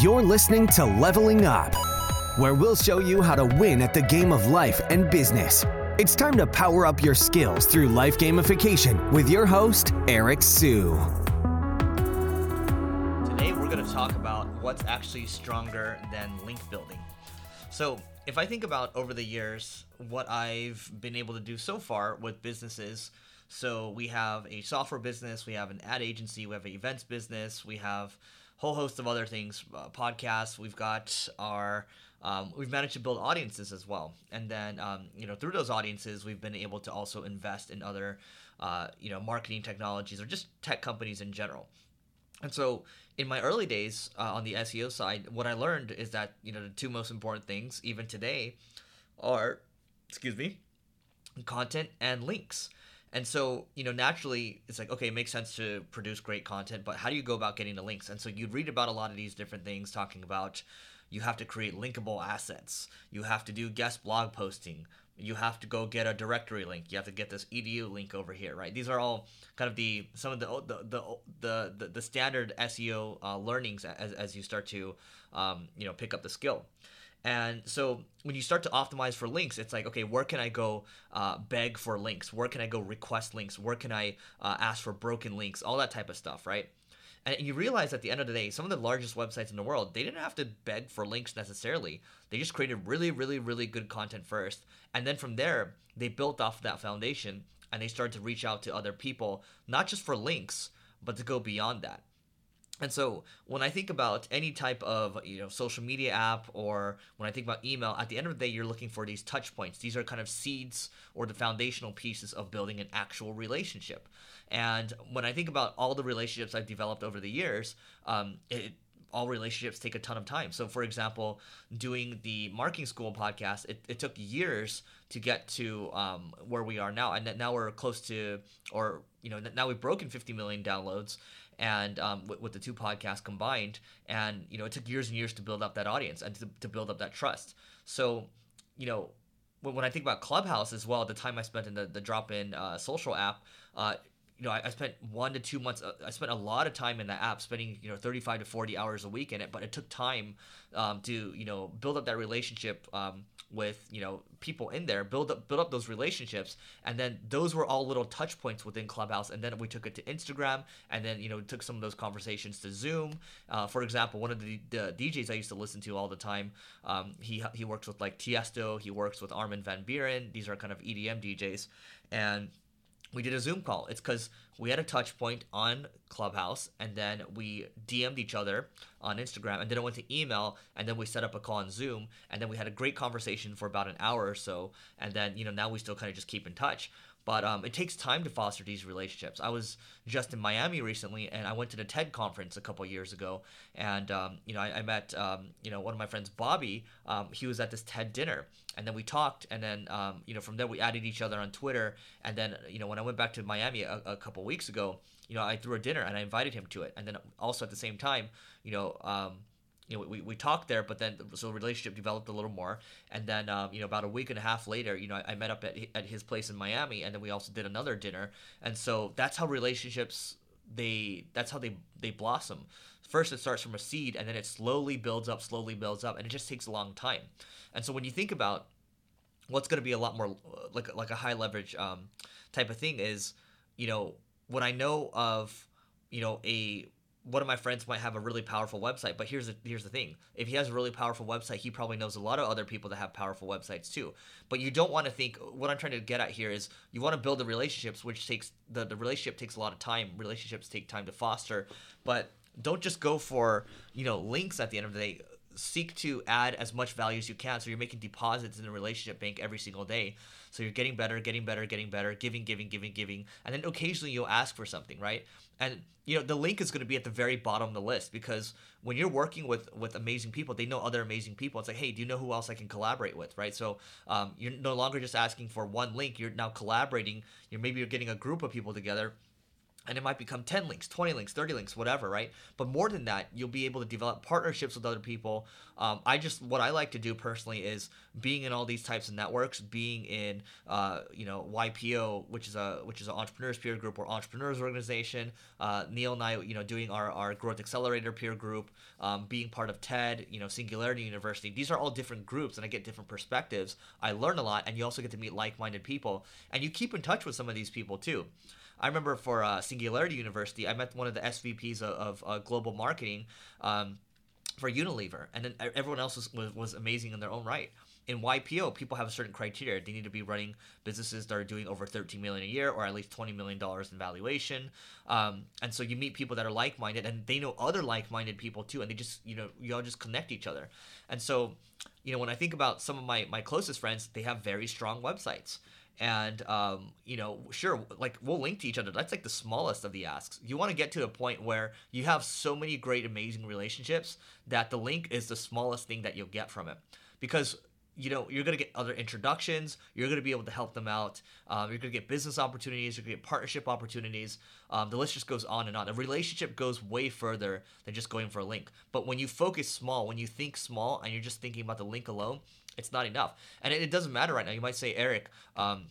You're listening to Leveling Up, where we'll show you how to win at the game of life and business. It's time to power up your skills through life gamification with your host, Eric Siu. Today, we're going to talk about what's actually stronger than link building. So, if I think about over the years what I've been able to do so far with businesses, so we have a software business, we have an ad agency, we have an events business, we have whole host of other things, uh, podcasts. We've got our um, we've managed to build audiences as well, and then um, you know through those audiences, we've been able to also invest in other uh, you know marketing technologies or just tech companies in general. And so, in my early days uh, on the SEO side, what I learned is that you know the two most important things, even today, are excuse me, content and links. And so, you know, naturally, it's like, okay, it makes sense to produce great content, but how do you go about getting the links? And so you'd read about a lot of these different things talking about you have to create linkable assets, you have to do guest blog posting, you have to go get a directory link, you have to get this edu link over here, right? These are all kind of the some of the the the the, the standard SEO uh, learnings as, as you start to um, you know pick up the skill. And so when you start to optimize for links, it's like, okay, where can I go uh, beg for links? Where can I go request links? Where can I uh, ask for broken links? All that type of stuff, right? And you realize at the end of the day, some of the largest websites in the world, they didn't have to beg for links necessarily. They just created really, really, really good content first. And then from there, they built off that foundation and they started to reach out to other people, not just for links, but to go beyond that. And so when I think about any type of you know social media app or when I think about email, at the end of the day, you're looking for these touch points. These are kind of seeds or the foundational pieces of building an actual relationship. And when I think about all the relationships I've developed over the years, um, it, all relationships take a ton of time. So, for example, doing the marketing school podcast, it, it took years to get to um, where we are now, and now we're close to, or you know, now we've broken 50 million downloads, and um, with, with, the two podcasts combined. And you know, it took years and years to build up that audience and to, to build up that trust. So, you know, when, when I think about Clubhouse as well, the time I spent in the, the drop in uh, social app, uh, you know, I, I, spent one to two months. Uh, I spent a lot of time in that app, spending you know 35 to 40 hours a week in it. But it took time um, to you know build up that relationship um, with you know people in there, build up build up those relationships, and then those were all little touch points within Clubhouse. And then we took it to Instagram, and then you know took some of those conversations to Zoom. Uh, for example, one of the, the, DJs I used to listen to all the time, um, he he works with like Tiesto, he works with Armin van Buuren. These are kind of EDM DJs, and we did a Zoom call. It's because we had a touch point on Clubhouse and then we DM'd each other on Instagram and then it went to email and then we set up a call on Zoom and then we had a great conversation for about an hour or so and then you know now we still kind of just keep in touch. But um, it takes time to foster these relationships. I was just in Miami recently, and I went to the TED conference a couple years ago, and um, you know I, I met um, you know one of my friends, Bobby. Um, he was at this TED dinner, and then we talked, and then um, you know from there we added each other on Twitter, and then you know when I went back to Miami a, a couple weeks ago, you know I threw a dinner and I invited him to it, and then also at the same time, you know um, you know, we, we talked there, but then so relationship developed a little more. And then, um, you know, about a week and a half later, you know, I, I, met up at, at his place in Miami, and then we also did another dinner. And so that's how relationships they that's how they they blossom. First, it starts from a seed, and then it slowly builds up, slowly builds up, and it just takes a long time. And so when you think about what's going to be a lot more uh, like like a high leverage um, type of thing is, you know, what I know of you know a one of my friends might have a really powerful website, but here's the here's the thing: if he has a really powerful website, he probably knows a lot of other people that have powerful websites too. But you don't want to think. What I'm trying to get at here is you want to build the relationships, which takes the the relationship takes a lot of time. Relationships take time to foster, but don't just go for you know links at the end of the day seek to add as much value as you can. So you're making deposits in the relationship bank every single day. So you're getting better, getting better, getting better, giving, giving, giving, giving, and then occasionally you'll ask for something, right? And you know the link is going to be at the very bottom of the list because when you're working with with amazing people, they know other amazing people. It's like, hey, do you know who else I can collaborate with, right? So um, you're no longer just asking for one link. You're now collaborating. You're maybe you're getting a group of people together and it might become 10 links 20 links 30 links whatever right? But more than that you'll be able to develop partnerships with other people. Um, i just what i like to do personally is being in all these types of networks being in uh, you know ypo which is a which is an entrepreneurs peer group or entrepreneurs organization. Uh, neil and i you know doing our, our growth accelerator peer group um, being part of ted you know singularity university. These are all different groups and i get different perspectives. I learn a lot and you also get to meet like-minded people. And you keep in touch with some of these people too I remember for uh, Singularity University, I met one of the SVPs of, of uh, global marketing um, for Unilever, and then everyone else was, was, was amazing in their own right. In YPO, people have a certain criteria. They need to be running businesses that are doing over 13 million a year, or at least 20 million dollars in valuation. Um, and so you meet people that are like-minded, and they know other like-minded people too, and they just you know you all just connect each other. And so, you know, when I think about some of my my closest friends, they have very strong websites and um, you know sure like we'll link to each other. That's like the smallest of the asks. You want to get to a point where you have so many great amazing relationships that the link is the smallest thing that you'll get from it. Because you know you're going to get other introductions you're going to be able to help them out um, you're going to get business opportunities you're going to get partnership opportunities um, the list just goes on and on the relationship goes way further than just going for a link but when you focus small when you think small and you're just thinking about the link alone it's not enough. And it, it doesn't matter right now. You might say, Eric, um,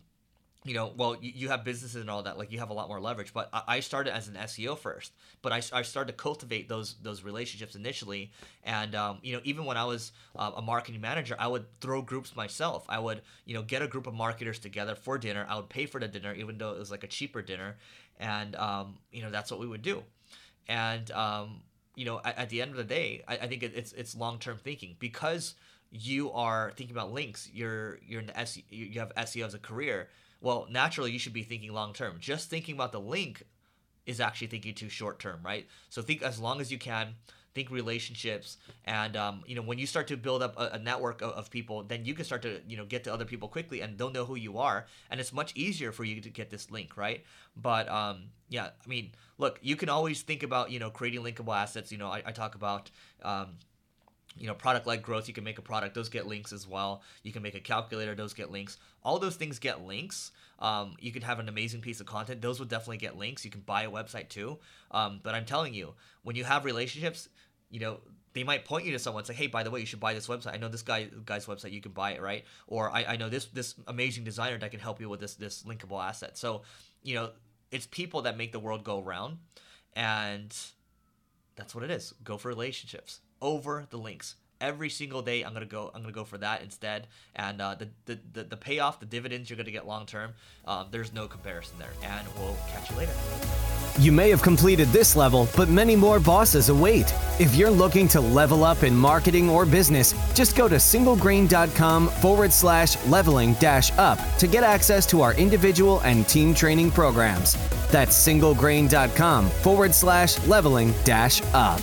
you know, well, you, you have businesses and all that, like you have a lot more leverage. But I, I started as an SEO first, but I, I started to cultivate those those relationships initially. And um, you know, even when I was uh, a marketing manager, I would throw groups myself. I would you know get a group of marketers together for dinner. I would pay for the dinner, even though it was like a cheaper dinner, and um, you know that's what we would do. And um, you know, at, at, the end of the day, I, I think it, it's it's long term thinking because you are thinking about links, you're you're in the SEO, you have SEO as a career. Well, naturally, you should be thinking long term. Just thinking about the link is actually thinking too short term, right? So think as long as you can. Think relationships, and um, you know when you start to build up a, a network of, of, people, then you can start to you know get to other people quickly, and they'll know who you are, and it's much easier for you to get this link, right? But um, yeah, I mean, look, you can always think about you know creating linkable assets. You know, I, I talk about um, you know product led growth you can make a product those get links as well. You can make a calculator those get links. All those things get links. Um, you can have an amazing piece of content. Those would definitely get links. You can buy a website too. Um, but i'm telling you when you have relationships you know they might point you to someone and say hey by the way you should buy this website. I know this guy guy's website. You can buy it right? Or i, I know this this amazing designer that can help you with this this linkable asset. So you know it's people that make the world go round and that's what it is. Go for relationships over the links. Every single day i'm gonna go i'm gonna go for that instead. And uh, the, the, the the payoff the dividends you're gonna get long term um, there's no comparison there. And we'll catch you later. You may have completed this level but many more bosses await. If you're looking to level up in marketing or business just go to singlegrain.com forward slash leveling dash up to get access to our individual and team training programs. That's singlegrain.com forward slash leveling dash up